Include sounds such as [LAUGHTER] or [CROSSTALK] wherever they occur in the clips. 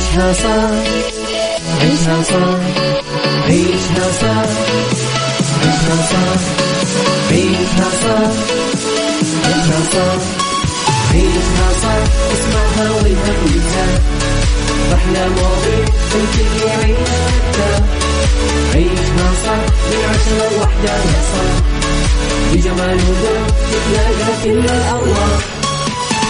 عيشها صح عيشها صح عيشها صح عيشها صح عيشها صح عيشها صح عيشها صح اسمعها والهم ينزاح أحلى مواضيع الكل يعيش مرتاح عيشها صح من عشرة لوحدة يا صاح بجمال وذوق تتلاقى كل الأرواح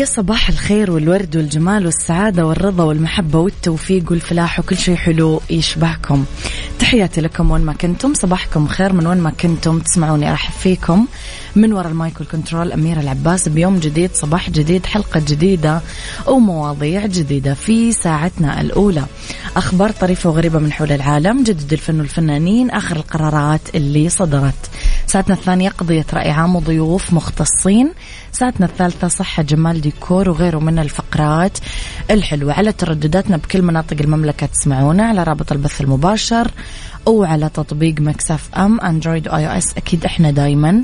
يا صباح الخير والورد والجمال والسعادة والرضا والمحبة والتوفيق والفلاح وكل شيء حلو يشبهكم. تحياتي لكم وين ما كنتم صباحكم خير من وين ما كنتم تسمعوني أرحب فيكم. من وراء ال mic وال control أميرة العباس بيوم جديد صباح جديد حلقة جديدة ومواضيع جديدة في ساعتنا الأولى. أخبار طريفة وغريبة من حول العالم جدد الفن والفنانين آخر القرارات اللي صدرت. ساعتنا الثانية قضية رأي عام وضيوف مختصين. ساعتنا الثالثة صحة جمال ديكور وغيره من الفقرات الحلوة. على تردداتنا بكل مناطق المملكة تسمعونا على رابط البث المباشر أو على تطبيق Mix FM Android و iOS أكيد إحنا دايما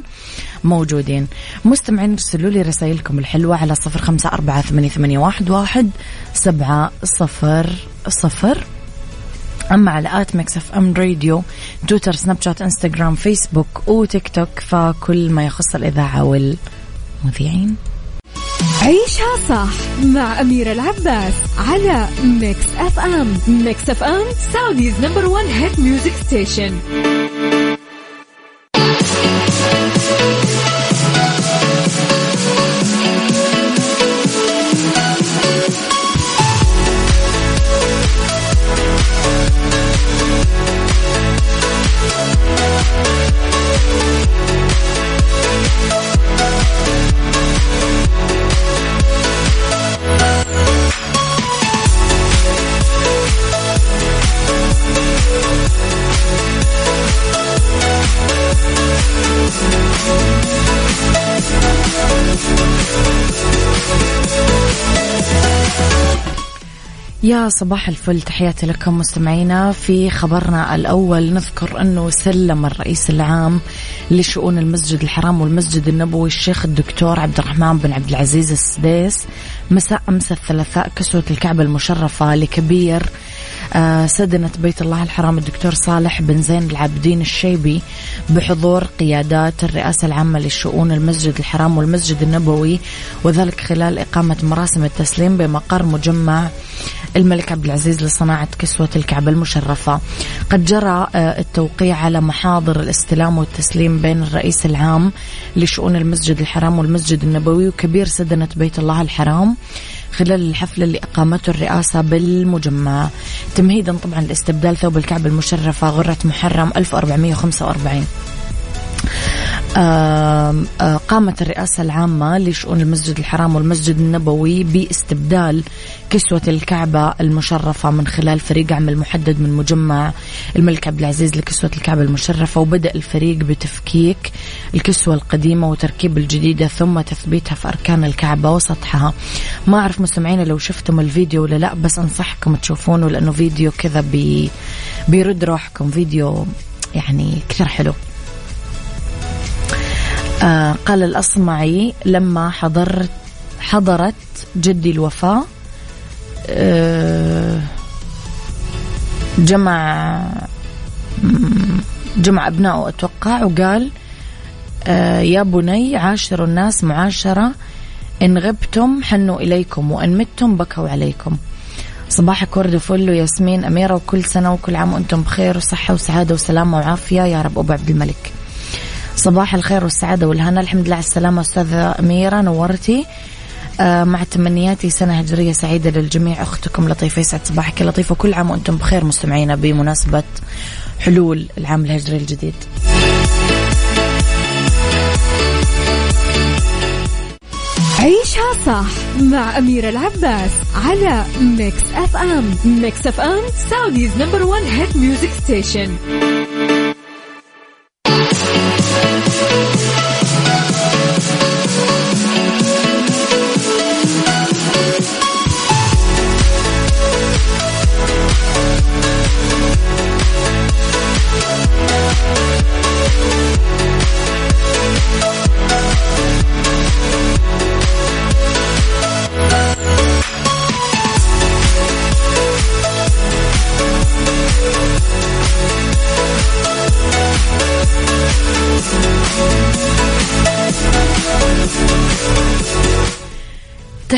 موجودين. مستمعين ارسلوا لي رسائلكم الحلوة على صفر خمسة أربعة ثمانية واحد سبعة صفر صفر. أما على at Mix FM Radio تويتر سناب شات إنستغرام فيسبوك وتيك توك فكل ما يخص الإذاعة والمذيعين. عيشها صح مع أميرة العباس على Mix FM Mix FM Saudi's number one hit music station يا صباح الفل تحياتي لكم مستمعينا. في خبرنا الأول نذكر أنه سلم الرئيس العام لشؤون المسجد الحرام والمسجد النبوي الشيخ الدكتور عبد الرحمن بن عبد العزيز السديس مساء أمس الثلاثاء كسوة الكعبة المشرفة لكبير آه، سدنة بيت الله الحرام الدكتور صالح بن زين العابدين الشيبي بحضور قيادات الرئاسة العامة لشؤون المسجد الحرام والمسجد النبوي وذلك خلال إقامة مراسم التسليم بمقر مجمع الملك عبد العزيز لصناعة كسوة الكعبة المشرفة. قد جرى آه، التوقيع على محاضر الاستلام والتسليم بين الرئيس العام لشؤون المسجد الحرام والمسجد النبوي وكبير سدنة بيت الله الحرام خلال الحفل اللي أقامته الرئاسة بالمجمع. تمهيدا طبعا لاستبدال ثوب الكعبة المشرفة غرة محرم 1445 قامت الرئاسة العامة لشؤون المسجد الحرام والمسجد النبوي باستبدال كسوة الكعبة المشرفة من خلال فريق عمل محدد من مجمع الملك عبد العزيز لكسوة الكعبة المشرفة وبدأ الفريق بتفكيك الكسوة القديمة وتركيب الجديدة ثم تثبيتها في أركان الكعبة وسطحها. ما أعرف مستمعين لو شفتم الفيديو ولا لا بس أنصحكم تشوفونه لأنه فيديو كذا بي بيرد روحكم فيديو يعني كثير حلو. آه قال الأصمعي لما حضرت حضرت جدي الوفاة آه جمع جمع أبنائه أتوقع وقال آه يا بني عاشروا الناس معاشرة إن غبتم حنوا إليكم وإن متم بكوا عليكم. صباحك ورد وفل وياسمين أميرة وكل سنة وكل عام وأنتم بخير وصحة وسعادة وسلامة وعافية. يا رب أبو عبد الملك. صباح الخير والسعادة والهنا. الحمد لله على السلامة أستاذة أميرة نورتي. آه، مع تمنياتي سنة هجرية سعيدة للجميع. أختكم لطيفة يسعد صباحك. لطيفة كل عام وأنتم بخير مستمعينا بمناسبة حلول العام الهجري الجديد. عيشها صح مع أميرة العباس على Mix FM Mix FM Saudi's number one hit music station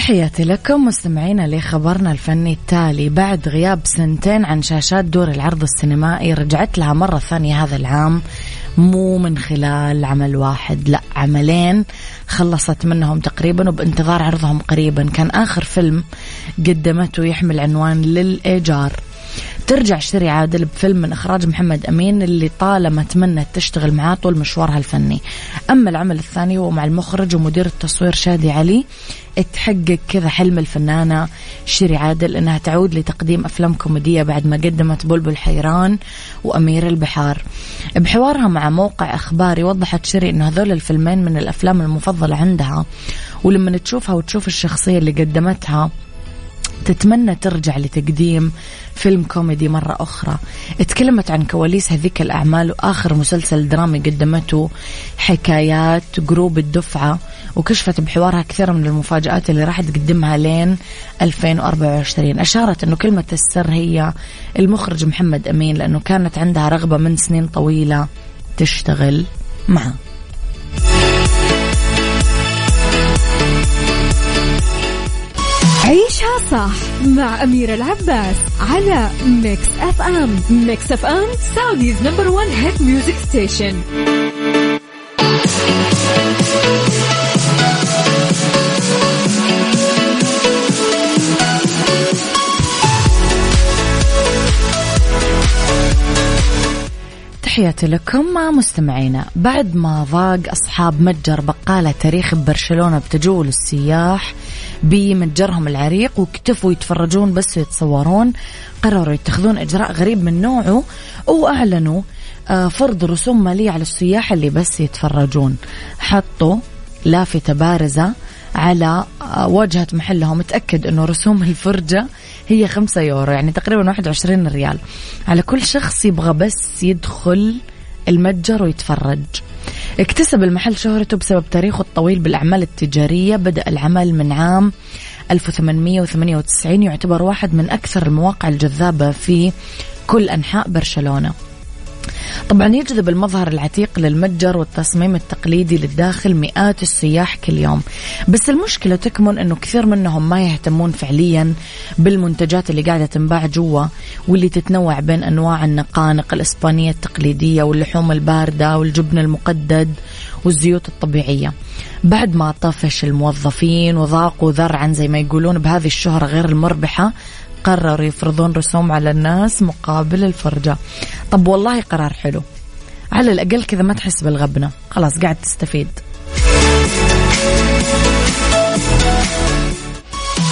تحياتي لكم مستمعينا لخبرنا الفني التالي. بعد غياب سنتين عن شاشات دور العرض السينمائي رجعت لها مرة ثانية هذا العام. مو من خلال عمل واحد لا عملين خلصت منهم تقريبا وبانتظار عرضهم قريبا. كان آخر فيلم قدمته يحمل عنوان للإيجار. ترجع شري عادل بفيلم من إخراج محمد أمين اللي طالما تمنت تشتغل معاه طول مشوارها الفني. أما العمل الثاني هو مع المخرج ومدير التصوير شادي علي. تحقق كذا حلم الفنانة شيري عادل أنها تعود لتقديم أفلام كوميدية بعد ما قدمت بلبل حيران وأمير البحار. بحوارها مع موقع أخباري وضحت شيري أن هذول الفيلمين من الأفلام المفضلة عندها. ولما تشوفها وتشوف الشخصية اللي قدمتها تتمنى ترجع لتقديم فيلم كوميدي مرة أخرى. تكلمت عن كواليس هذيك الأعمال وآخر مسلسل درامي قدمته حكايات جروب الدفعة وكشفت بحوارها كثير من المفاجآت اللي راح تقدمها لين 2024 أشارت أنه كلمة السر هي المخرج محمد أمين لأنه كانت عندها رغبة من سنين طويلة تشتغل معه. عيشها صح مع أميرة العباس على Mix FM Mix FM Saudi's number one hit music station تحياتي لكم مستمعينا. بعد ما ضاق أصحاب متجر بقالة تاريخ ببرشلونة بتجول السياح بمتجرهم العريق واكتفوا يتفرجون بس ويتصورون. قرروا يتخذون إجراء غريب من نوعه وأعلنوا آه، فرض رسوم مالية على السياح اللي بس يتفرجون. حطوا لافتة بارزة على آه، واجهة محلهم متأكد أنه رسوم الفرجة هي خمسة يورو يعني تقريبا 21 ريال. على كل شخص يبغى بس يدخل المتجر ويتفرج. اكتسب المحل شهرته بسبب تاريخه الطويل بالأعمال التجارية. بدأ العمل من عام 1898 يعتبر واحد من أكثر المواقع الجذابة في كل أنحاء برشلونة. طبعا يجذب المظهر العتيق للمتجر والتصميم التقليدي للداخل مئات السياح كل يوم. بس المشكلة تكمن أنه كثير منهم ما يهتمون فعليا بالمنتجات اللي قاعدة تنباع جوا واللي تتنوع بين أنواع النقانق الإسبانية التقليدية واللحوم الباردة والجبن المقدد والزيوت الطبيعية. بعد ما طفش الموظفين وضاقوا ذرعا زي ما يقولون بهذه الشهرة غير المربحة قرروا يفرضون رسوم على الناس مقابل الفرجة. طب والله قرار حلو. على الأقل كذا ما تحس بالغبنة. خلاص قاعد تستفيد.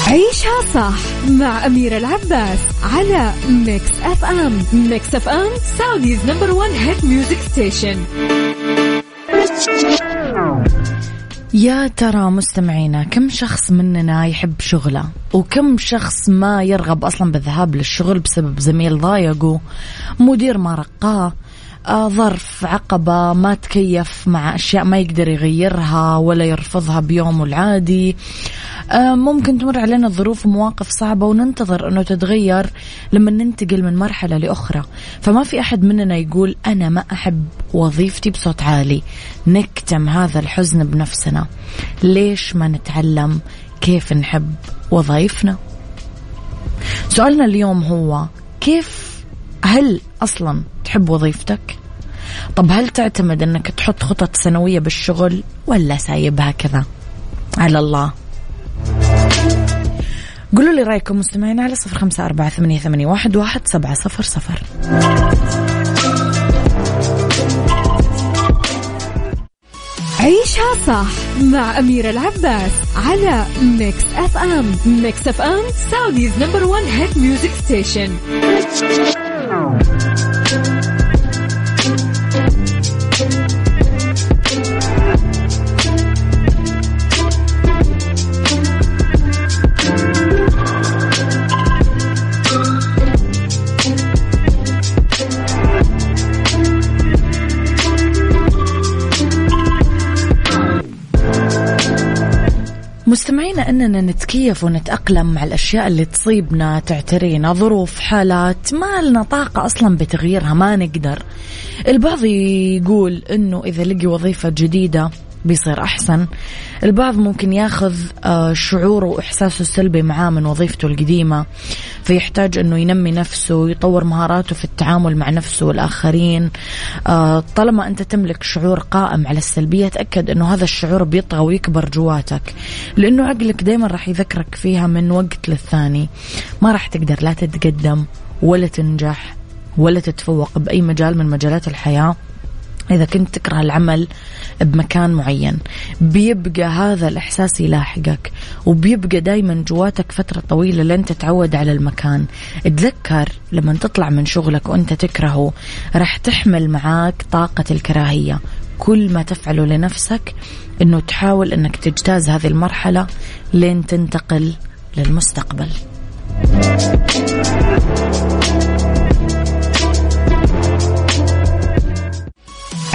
عيشها صح مع أميرة العباس على Mix FM Mix FM Saudi's number one hit music station يا ترى مستمعينا كم شخص مننا يحب شغله؟ وكم شخص ما يرغب أصلا بالذهاب للشغل بسبب زميل ضايقه مدير ما رقاه ظرف عقبة ما تكيف مع أشياء ما يقدر يغيرها ولا يرفضها بيومه العادي. آه، ممكن تمر علينا ظروف ومواقف صعبة وننتظر أنه تتغير لما ننتقل من مرحلة لأخرى. فما في أحد مننا يقول أنا ما أحب وظيفتي بصوت عالي. نكتم هذا الحزن بنفسنا. ليش ما نتعلم كيف نحب وظائفنا؟ سؤالنا اليوم هو كيف هل أصلا تحب وظيفتك؟ طب هل تعتمد أنك تحط خطط سنوية بالشغل ولا سايبها كذا؟ على الله. قولوا لي رأيكم مستمعين على صفر خمسة أربعة ثمانية, ثمانية واحد, واحد سبعة صفر صفر. عيشها صح مع أميرة العباس على Mix FM Mix FM Saudi's number one hit music station مستمعينا إننا نتكيف ونتأقلم مع الأشياء اللي تصيبنا تعترينا ظروف حالات ما لنا طاقة أصلا بتغييرها ما نقدر. البعض يقول إنه إذا لقي وظيفة جديدة بيصير أحسن. البعض ممكن ياخذ آه، شعوره وإحساسه السلبي معاه من وظيفته القديمة فيحتاج أنه ينمي نفسه ويطور مهاراته في التعامل مع نفسه والآخرين. آه، طالما أنت تملك شعور قائم على السلبية تأكد أنه هذا الشعور بيطغى ويكبر جواتك لأنه عقلك دايما راح يذكرك فيها من وقت للثاني. ما راح تقدر لا تتقدم ولا تنجح ولا تتفوق بأي مجال من مجالات الحياة. إذا كنت تكره العمل بمكان معين بيبقى هذا الإحساس يلاحقك وبيبقى دايما جواتك فترة طويلة لين تتعود على المكان. اتذكر لما تطلع من شغلك وأنت تكرهه راح تحمل معاك طاقة الكراهية. كل ما تفعله لنفسك إنه تحاول إنك تجتاز هذه المرحلة لين تنتقل للمستقبل.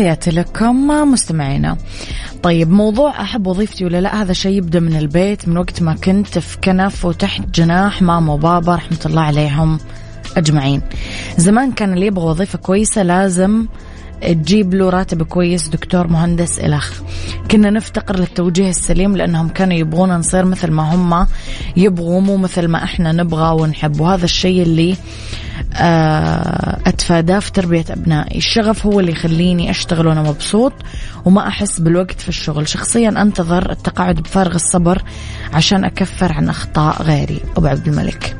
تحياتي لكم مستمعينا. طيب موضوع أحب وظيفتي ولا لا هذا شيء يبدأ من البيت من وقت ما كنت في كنف وتحت جناح ماما وبابا رحمة الله عليهم أجمعين. زمان كان اللي يبغى وظيفة كويسة لازم تجيب له راتب كويس دكتور مهندس إلخ كنا نفتقر للتوجيه السليم لأنهم كانوا يبغونا نصير مثل ما هم يبغوا مو مثل ما إحنا نبغى ونحب. وهذا الشيء اللي أتفاداه في تربية أبنائي. الشغف هو اللي يخليني أشتغل وأنا مبسوط وما أحس بالوقت في الشغل. شخصيا أنتظر التقاعد بفارغ الصبر عشان أكفر عن أخطاء غيري. أبو عبد الملك.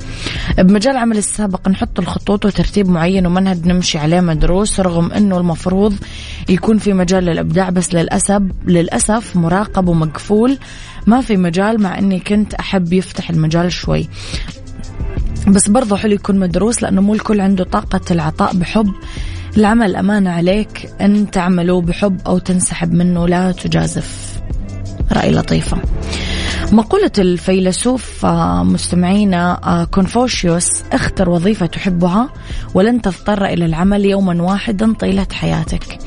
بمجال عمل السابق نحط الخطوط وترتيب معين ومنهج نمشي عليه مدروس رغم أنه المفروض يكون في مجال للإبداع بس للأسف للأسف مراقب ومقفول. ما في مجال مع أني كنت أحب يفتح المجال شوي. بس برضو حلو يكون مدروس لأنه مو الكل عنده طاقة العطاء بحب. العمل أمانة عليك أن تعمله بحب أو تنسحب منه لا تجازف. رأي لطيفة. مقولة الفيلسوف آه، مستمعينا آه، كونفوشيوس اختر وظيفة تحبها ولن تضطر إلى العمل يوما واحدا طيلة حياتك.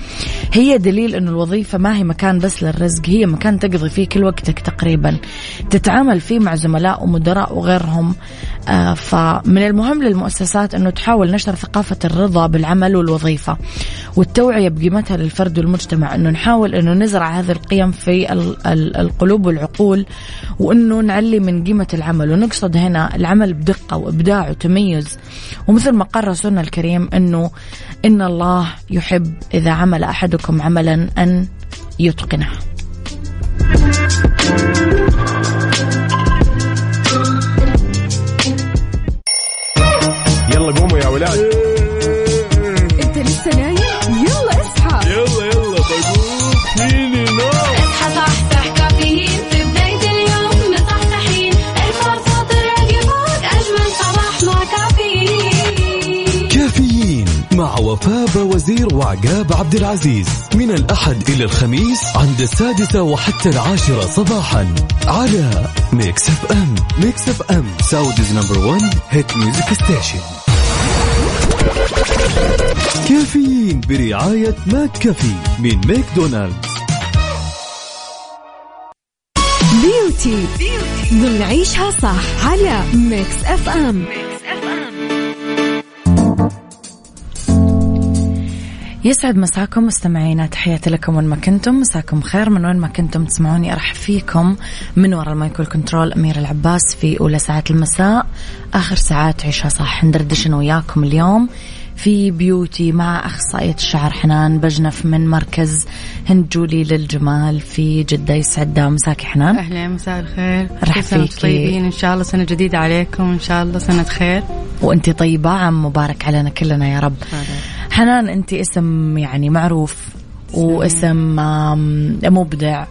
هي دليل أن الوظيفة ما هي مكان بس للرزق هي مكان تقضي فيه كل وقتك تقريبا. تتعامل فيه مع زملاء ومدراء وغيرهم. آه، فمن المهم للمؤسسات أنه تحاول نشر ثقافة الرضا بالعمل والوظيفة. والتوعية بقيمتها للفرد والمجتمع أنه نحاول أنه نزرع هذه القيم في القلوب والعقول وأنه نعلي من قيمة العمل ونقصد هنا العمل بدقة وإبداع وتميز. ومثل ما قال رسولنا الكريم أنه إن الله يحب إذا عمل أحدكم عملا أن يتقنه. يلا قوموا يا ولاد. مع وفاء وزير وعقاب عبد العزيز. من الأحد إلى الخميس عند السادسة وحتى العاشرة صباحا على Mix FM Mix FM Saudi's number 1 hit music station Caffeine برعاية McCafé من ماكدونالدز. Beauty ضمن عيشها صح على Mix FM يسعد مساكم مستمعينا تحياتي لكم وين ما كنتم. مساكم خير من وين ما كنتم تسمعوني أرحب فيكم من وراء ال mic وال control أمير العباس في أولى ساعات المساء. آخر ساعات عيشها صح ندردش أنا وياكم اليوم في beauty مع أخصائية الشعر حنان بجنف من مركز هند جولي للجمال في جدة يسعد. مساكي حنان. أهلا مساء الخير. رح فيكي. طيبين؟ إن شاء الله سنة جديدة عليكم إن شاء الله سنة خير. وانت طيبة عام مبارك علينا كلنا يا رب. حنان أنت اسم يعني معروف واسم مبدع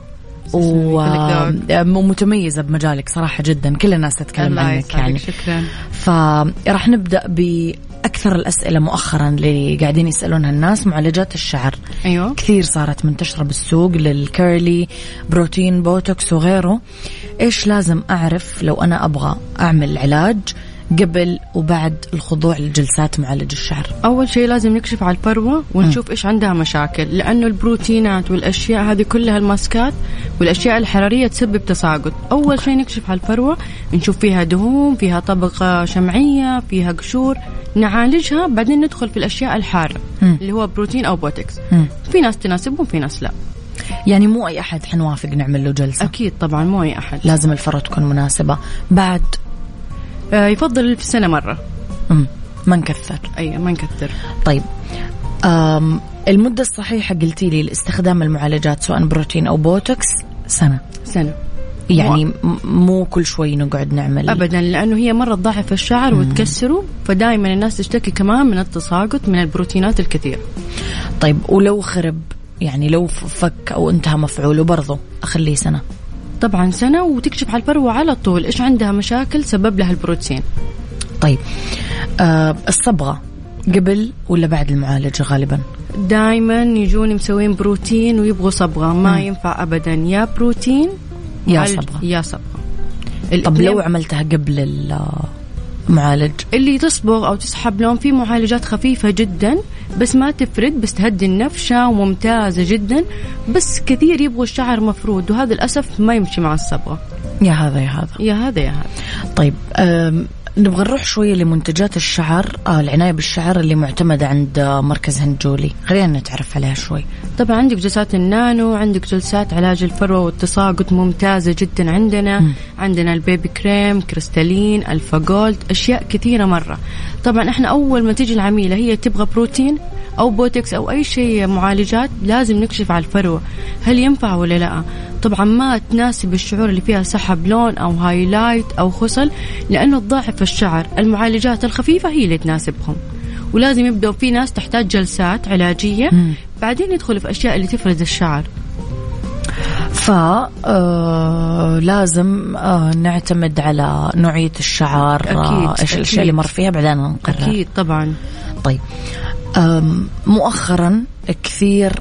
ومتميزة بمجالك صراحة جدا. كل الناس تتكلم عنك يعني. شكرا. فراح نبدأ بأكثر الأسئلة مؤخرا اللي قاعدين يسألونها الناس. معالجات الشعر. أيوه. كثير صارت منتشرة بالسوق لل curly بروتين بوتوكس وغيره. إيش لازم أعرف لو أنا أبغى أعمل علاج؟ قبل وبعد الخضوع لجلسات معالج الشعر. أول شيء لازم نكشف على الفروه ونشوف إيش عندها مشاكل لأنه البروتينات والأشياء هذه كلها الماسكات والأشياء الحرارية تسبب تساقط. أول شيء نكشف على الفروه نشوف فيها دهون فيها طبقة شمعية فيها قشور نعالجها بعدين ندخل في الأشياء الحارة مم. اللي هو بروتين أو بوتكس مم. في ناس تناسبهم في ناس لا. يعني مو أي أحد حنوافق نعمل له جلسة. أكيد طبعا مو أي أحد. لازم الفرة تكون مناسبة. بعد يفضل في السنة مرة. مم. ما نكثر. أي ما نكثر. طيب أم المدة الصحيحة قلتي لي لاستخدام المعالجات سواء بروتين أو بوتوكس سنة. سنة. يعني م- مو كل شوي نقعد نعمل. ابدا لأنه هي مرة تضعف الشعر وتكسره فدائما الناس تشتكي كمان من التساقط من البروتينات الكثيرة. طيب ولو خرب يعني لو فك أو انتهى مفعوله برضو أخليه سنة. طبعا سنة وتكشف على الفروه على طول إيش عندها مشاكل سبب لها البروتين؟ طيب أه الصبغة قبل ولا بعد المعالجة غالبا؟ دائما يجون مسوين بروتين ويبغوا صبغة. ما ينفع ابدا. يا بروتين يا صبغة. يا صبغة. طب لو عملتها قبل المعالج اللي تصبغ أو تسحب لون في معالجات خفيفة جدا بس ما تفرد بس تهدي النفشة وممتازة جدا بس كثير يبغوا الشعر مفرود وهذا للأسف ما يمشي مع الصبغة. يا هذا يا هذا. يا هذا يا هذا. طيب نبغى نروح شوية لمنتجات الشعر آه العناية بالشعر اللي معتمدة عند آه، مركز هند جولي خلينا نتعرف عليها شوي. طبعا عندك جلسات النانو عندك جلسات علاج الفروة والتساقط ممتازة جدا عندنا. مم. عندنا ال BB cream كريستالين ألفا جولد أشياء كثيرة مرة. طبعا إحنا أول ما تيجي العميلة هي تبغى بروتين أو بوتكس أو أي شيء معالجات لازم نكشف على الفروة. هل ينفع ولا لا؟ طبعا ما تناسب الشعور اللي فيها سحب لون أو highlight أو خصل لأنه تضاعف الشعر المعالجات الخفيفة هي اللي تناسبهم. ولازم يبدأوا في ناس تحتاج جلسات علاجية مم. بعدين يدخلوا في أشياء اللي تفرد الشعر. ف آه لازم آه نعتمد على نوعية الشعر آه إيش الاشياء. اللي مر فيها بعدين نقرر أكيد طبعا. طيب. مؤخرا كثير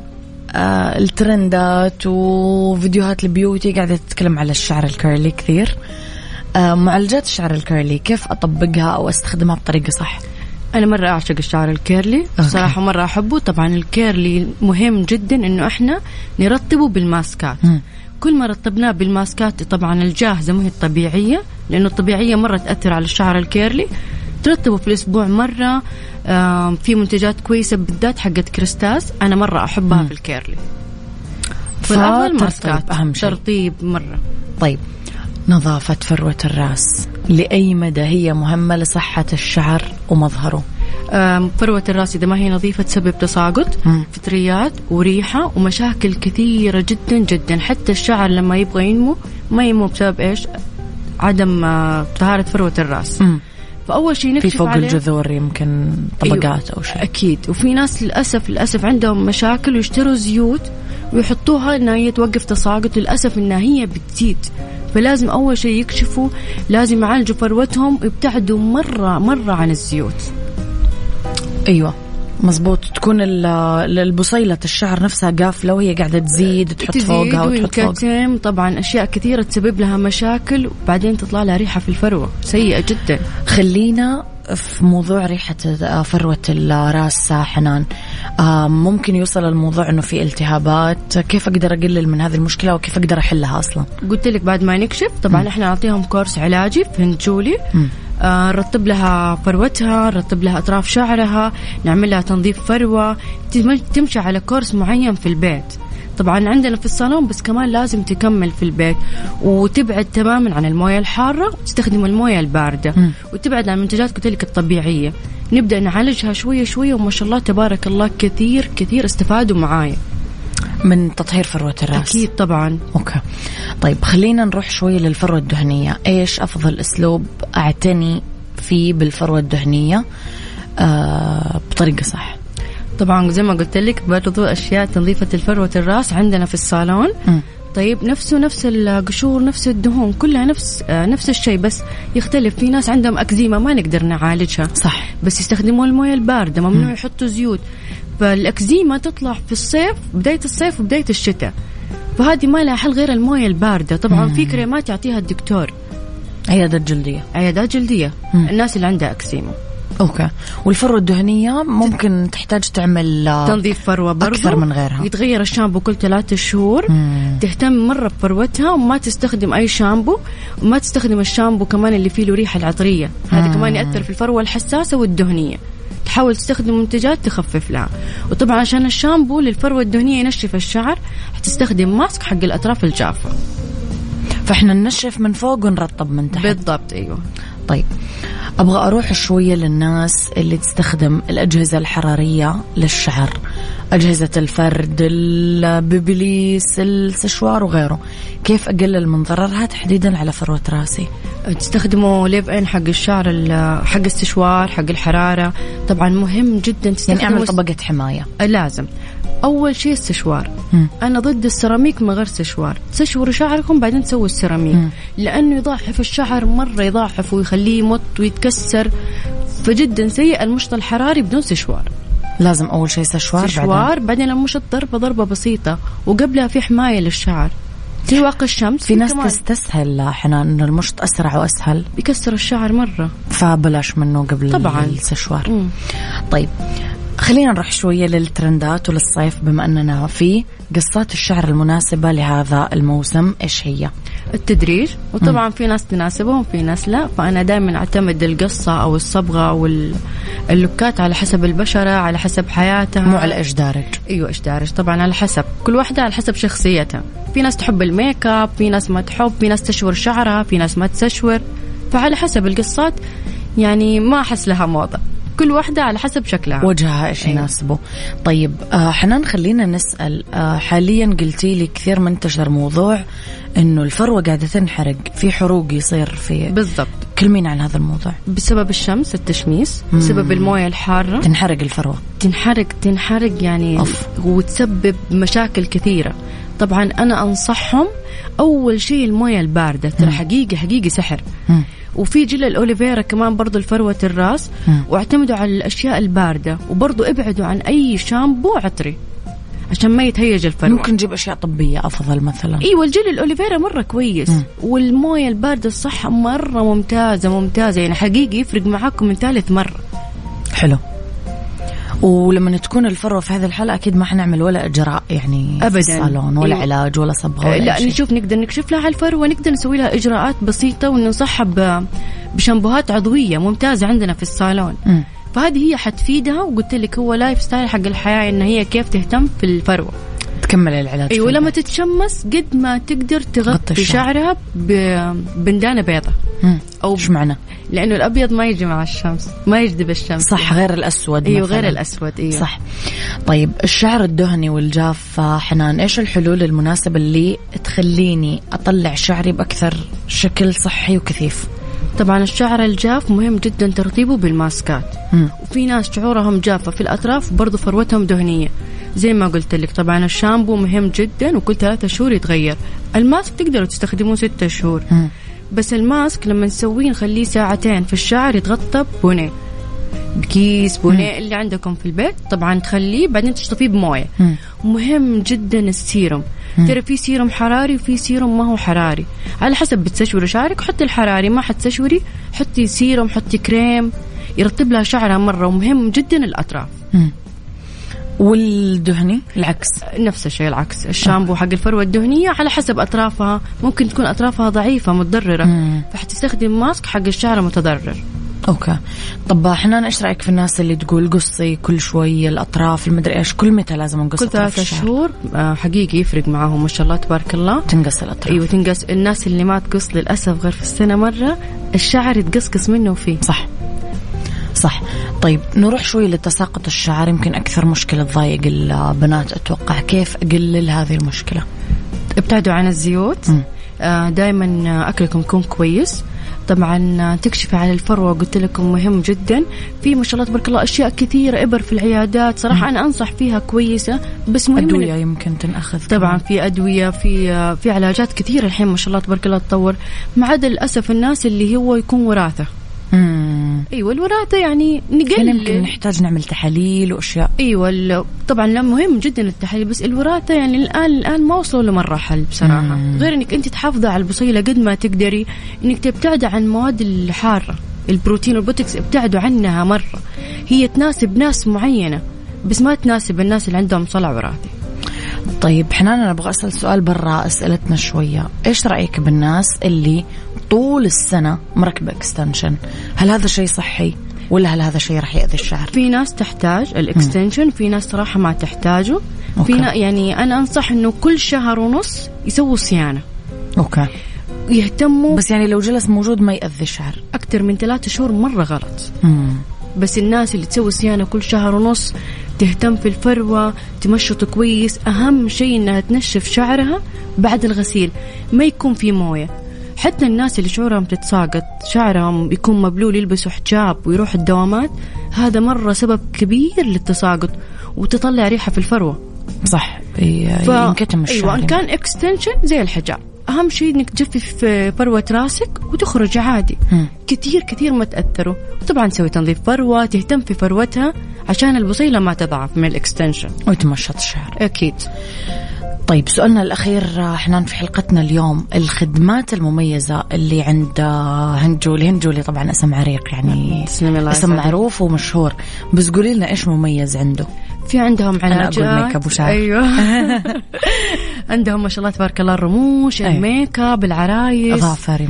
الترندات وفيديوهات ال beauty قاعدة تتكلم على الشعر ال curly كثير. آه معالجات الشعر ال curly كيف أطبقها أو أستخدمها بطريقة صح؟ أنا مرة أعشق الشعر ال curly صراحة مرة أحبه. طبعا ال curly مهم جدا إنه إحنا نرطبه بالماسكات. مم. كل ما رطبناه بالماسكات طبعا الجاهزة مو هي الطبيعية لأنه الطبيعية مرة تأثر على الشعر ال curly. ترطبه في الأسبوع مرة آم، في منتجات كويسة بالذات حقت Kerastase. أنا مرة أحبها في ال curly. فترطيب ماسكات أهم شيء. ترطيب مرة. طيب. نظافة فروة الراس. لأي مدى هي مهمة لصحة الشعر ومظهره؟ فروة الراس إذا ما هي نظيفة تسبب تساقط مم. فطريات وريحة ومشاكل كثيرة جدا جدا. حتى الشعر لما يبغى ينمو ما ينمو بسبب إيش؟ عدم آه، طهارة فروة الراس. مم. فأول شيء في نكشف فوق عليه الجذور يمكن طبقات أو شيء أكيد. وفي ناس للأسف للأسف عندهم مشاكل ويشتروا زيوت ويحطوها إنها هي توقف تساقط للأسف إنها هي بتزيد. فلازم أول شيء يكشفوا لازم يعالجوا فروتهم ويبتعدوا مرة مرة عن الزيوت. أيوه. مزبوط تكون ال- ال- البصيلة الشعر نفسها قافلة وهي قاعدة تزيد تحط تزيد فوقها وتحط فوقها وينكتم. طبعا أشياء كثيرة تسبب لها مشاكل وبعدين تطلع لها ريحة في الفروة. سيئة جدا. خلينا في موضوع ريحة آه، فروة الراس حنان. آه، ممكن يوصل الموضوع إنه في التهابات. كيف أقدر أقلل من هذه المشكلة وكيف أقدر أحلها أصلا؟ قلت لك بعد ما نكشف طبعا إحنا نعطيهم كورس علاجي في جولي مم. آه، نرطب لها فروتها نرطب لها أطراف شعرها نعمل لها تنظيف فروة تم- تمشي على كورس معين في البيت. طبعا عندنا في الصالون بس كمان لازم تكمل في البيت. وتبعد تماما عن الموية الحارة وتستخدم الموية الباردة. وتبعد عن المنتجات قلت لك الطبيعية. نبدأ نعالجها شوية شوية وما شاء الله تبارك الله كثير كثير استفادوا معايا. من تطهير فروة الرأس. أكيد طبعا. أوكي. طيب خلينا نروح شوي للفروة الدهنية. إيش أفضل أسلوب أعتني فيه بالفروة الدهنية؟ آه بطريقة صح. طبعا زي ما قلت لك برضو أشياء تنظيفة الفروة الراس عندنا في الصالون. مم. طيب نفسه نفس القشور نفس الدهون كلها نفس آه نفس الشيء بس يختلف. في ناس عندهم أكزيما ما نقدر نعالجها. صح. بس يستخدموا الموية الباردة ممنوع يحطوا زيوت. فالاكزيما تطلع في الصيف بداية الصيف وبداية الشتاء. فهذه ما لها حل غير الموية الباردة. طبعا في كريمات يعطيها الدكتور. عيادة جلدية. عيادات جلدية. مم. الناس اللي عندها أكزيما. أوكي. والفروة الدهنية ممكن تحتاج تعمل آه، تنظيف فروة برضو. أكثر من غيرها. يتغير الشامبو كل ثلاثة شهور. مم. تهتم مرة بفروتها وما تستخدم أي شامبو. وما تستخدم الشامبو كمان اللي فيه له ريحة العطرية. هذا كمان يأثر في الفروة الحساسة والدهنية. تحاول تستخدم منتجات تخفف لها. وطبعا عشان الشامبو للفروة الدهنية ينشف الشعر حتستخدم ماسك حق الأطراف الجافة. فإحنا ننشف من فوق ونرطب من تحت. بالضبط أيوه. طيب. أبغى أروح شوية للناس اللي تستخدم الأجهزة الحرارية للشعر. أجهزة الفرد البيبليس السشوار وغيره. كيف أقلل من ضررها؟ تحديدا على فروة راسي. تستخدموا leave in حق الشعر ال- حق السشوار حق الحرارة. طبعا مهم جدا تستخدموا يعني اعمل طبقة حماية. لازم. أول شيء السشوار مم. أنا ضد السيراميك من غير سشوار تسشوروا شعركم بعدين تسووا السيراميك. مم. لأنه يضاعف الشعر مرة يضاعف ويخليه يمط ويتكسر. فجدا سيء المشط الحراري بدون سشوار لازم أول شيء سشوار, بعدين؟ سشوار بعدين المشط ضربة ضربة بسيطة وقبلها في حماية للشعر. زي واقي الشمس في ناس كمان. تستسهل حنان انه المشط أسرع وأسهل. بيكسر الشعر مرة. فبلاش منه قبل طبعاً. السشوار مم. طيب. خلينا نروح شوية للترندات وللصيف بما أننا في قصات الشعر المناسبة لهذا الموسم إيش هي؟ التدريج وطبعا في ناس تناسبهم وفي ناس لا فأنا دائما أعتمد القصة أو الصبغة أو ال- اللوكات على حسب البشرة على حسب حياتها. مو على إيش دارج. أيوه إيش دارج. طبعا على حسب كل واحدة على حسب شخصيتها. في ناس تحب الميك أب في ناس ما تحب في ناس تسشور شعرها في ناس ما تسشور فعلى حسب القصات يعني ما أحس لها موضه كل واحدة على حسب شكلها. وجهها إيش أيوة. يناسبه. طيب آه حنان خلينا نسأل آه حاليا قلتي لي كثير منتشر موضوع إنه الفروة قاعدة تنحرق في حروق يصير في بالضبط. كلمينا عن هذا الموضوع. بسبب الشمس التشميس بسبب الموية الحارة. تنحرق الفروة تنحرق تنحرق يعني أوف. وتسبب مشاكل كثيرة. طبعا أنا أنصحهم أول شيء الموية الباردة ترى حقيقي حقيقي سحر. مم. وفي جل الأوليفيرا كمان برضو لفروة الراس. واعتمدوا على الأشياء الباردة وبرضو ابعدوا عن أي شامبو عطري عشان ما يتهيج الفروة ممكن نجيب أشياء طبية أفضل مثلا أيوه الجل الأوليفيرا مرة كويس مم. والموية الباردة الصح مرة ممتازة ممتازة يعني حقيقي يفرق معاكم من ثالث مرة حلو ولما تكون الفروة في هذه الحالة أكيد ما حنعمل ولا إجراء يعني أبداً. في الصالون ولا أيوة. علاج ولا صبغة ولا لا شيء. نشوف نقدر نكشف لها على الفروه نقدر نسوي لها إجراءات بسيطة وننصحها بشامبوهات عضوية ممتازة عندنا في الصالون مم. فهذه هي حتفيدها وقلت لك هو lifestyle حق الحياة إن هي كيف تهتم في الفروة تكمل العلاج أيوه لما. تتشمس قد ما تقدر غطي تغطي. شعرها ببندانة بيضة مم. أو إيش معنى؟ لأنه الأبيض ما يجي مع الشمس ما يجذب الشمس صح غير الأسود إيوه مثلاً. غير الأسود إيوه صح طيب الشعر الدهني والجاف حنان إيش الحلول المناسبة اللي تخليني أطلع شعري بأكثر شكل صحي وكثيف طبعا الشعر الجاف مهم جدا ترطيبه بالماسكات مم. وفي ناس شعورهم جافة في الأطراف وبرضه فروتهم دهنية زي ما قلت لك طبعا الشامبو مهم جدا وكل ثلاثة شهور يتغير. الماسك تقدروا تستخدموه ستة شهور. بس الماسك لما نسويه نخليه ساعتين في الشعر يتغطى بونيه بكيس بونيه اللي عندكم في البيت طبعا تخليه بعدين تشطفيه بموية. مهم جدا السيروم. ترى في سيروم حراري وفي سيروم ما هو حراري. على حسب بتسشوري شعرك حطي الحراري ما حتسشوري حطي سيروم حطي كريم يرطب لها شعرها مرة. ومهم جدا الأطراف. مم. والدهني؟ العكس. نفس الشيء العكس. الشامبو حق الفروة الدهنية على حسب أطرافها. ممكن تكون أطرافها ضعيفة متضررة. مم. فحتستخدم ماسك حق الشعر متضرر. أوكي. طب حنان إيش رأيك في الناس اللي تقول قصي كل شوي الأطراف المدري إيش كل متى لازم نقص كل ثلاثة الشعر؟ شهور آه، حقيقي يفرق معاهم ما شاء الله تبارك الله. تنقص الأطراف. أيوه تنقص. الناس اللي ما تقص للأسف غير في السنة مرة الشعر يتقصقص منه وفيه. صح. صح. طيب نروح شوي لتساقط الشعر يمكن أكثر مشكلة تضايق البنات أتوقع. كيف أقلل هذه المشكلة؟ ابتعدوا عن الزيوت. مم. دائما أكلكم يكون كويس. طبعا آه، تكشفي على الفروه قلت لكم مهم جدا. في ما شاء الله تبارك الله أشياء كثيرة إبر في العيادات. صراحة أنا أنصح فيها كويسة بس مهم أدوية يمكن تنأخذ. طبعا. في أدوية في آه، في علاجات كثيرة الحين ما شاء الله تبارك الله تطور. ما عدا للاسف الناس اللي هو يكون وراثة. مم. إيوه الوراثة يعني هنا يمكن نقلل نحتاج نعمل تحاليل وأشياء. إيوه طبعا لا مهم جدا التحاليل بس الوراثة يعني الآن الآن ما وصلوا لمراحل بصراحة. مم. غير إنك أنت تحافظي على البصيلة قد ما تقدري إنك تبتعدي عن المواد الحارة البروتين والبوتكس ابتعدوا عنها مرة. هي تناسب ناس معينة بس ما تناسب الناس اللي عندهم صلع وراثي. طيب حنان أنا أبغى أسأل سؤال برا أسئلتنا شوية. إيش رأيك بالناس اللي طول السنة مركبة extension هل هذا شيء صحي ولا هل هذا شيء راح يأذي الشعر؟ في ناس تحتاج ال extension في ناس صراحة ما تحتاجه. okay. في نا- يعني أنا أنصح إنه كل شهر ونص يسووا صيانة. okay. يهتموا بس يعني لو جلس موجود ما يأذي الشعر. أكثر من ثلاثة شهور مرة غلط. مم. بس الناس اللي تسوي صيانة كل شهر ونص تهتم في الفروة تمشط كويس. أهم شيء إنها تنشف شعرها بعد الغسيل. ما يكون في موية. حتى الناس اللي شعورهم تتساقط شعرهم يكون مبلول يلبسوا حجاب ويروح الدوامات هذا مرة سبب كبير للتساقط وتطلع ريحة في الفروة. صح. ف... ينكتم الشعر. أيوه إن كان اكستنشن زي الحجاب. أهم شيء إنك تجفف فروة راسك وتخرج عادي. مم. كثير كثير ما تأثروا. وطبعا تسوي تنظيف فروة تهتم في فروتها عشان البصيلة ما تضعف من ال extension ويتمشط الشعر. أكيد. طيب سؤالنا الأخير آه، حنان في حلقتنا اليوم الخدمات المميزة اللي عند آه، هند جولي هند جولي طبعا اسم عريق يعني اسم. معروف ومشهور. بس قولي لنا إيش مميز عنده؟ في عندهم أنا علاجات. أقول ميك وشعر. أيوه. [LAUGHS] عندهم ما شاء الله تبارك الله الرموش أيوة. الميك أب العرايس. أظافر.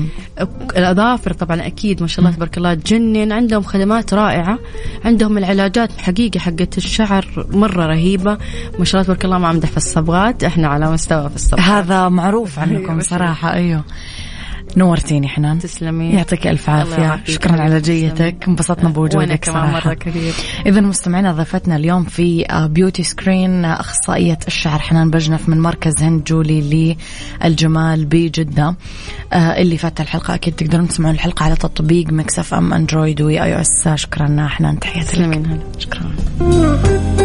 الأظافر طبعا أكيد ما شاء الله تبارك الله تجنن. عندهم خدمات رائعة. عندهم العلاجات حقيقة حقت الشعر مرة رهيبة. ما شاء الله تبارك الله ما امدح في الصبغات. إحنا على مستوى في الصبغات. هذا معروف عنكم أيوة. صراحة أيوه. نورتيني حنان. تسلمي. يعطيك ألف عافية. شكرا على. جيتك. انبسطنا بوجودك صراحة. مرة كثير إذا مستمعينا ضيفتنا اليوم في آه، beauty screen آه، أخصائية الشعر حنان بجنف من مركز هند جولي للجمال بجدة. آه، اللي فات الحلقة أكيد تقدرون تسمعون الحلقة على تطبيق Mix FM Android و iOS. شكرا حنان تحياتي لك. تسلمين هلا شكرا.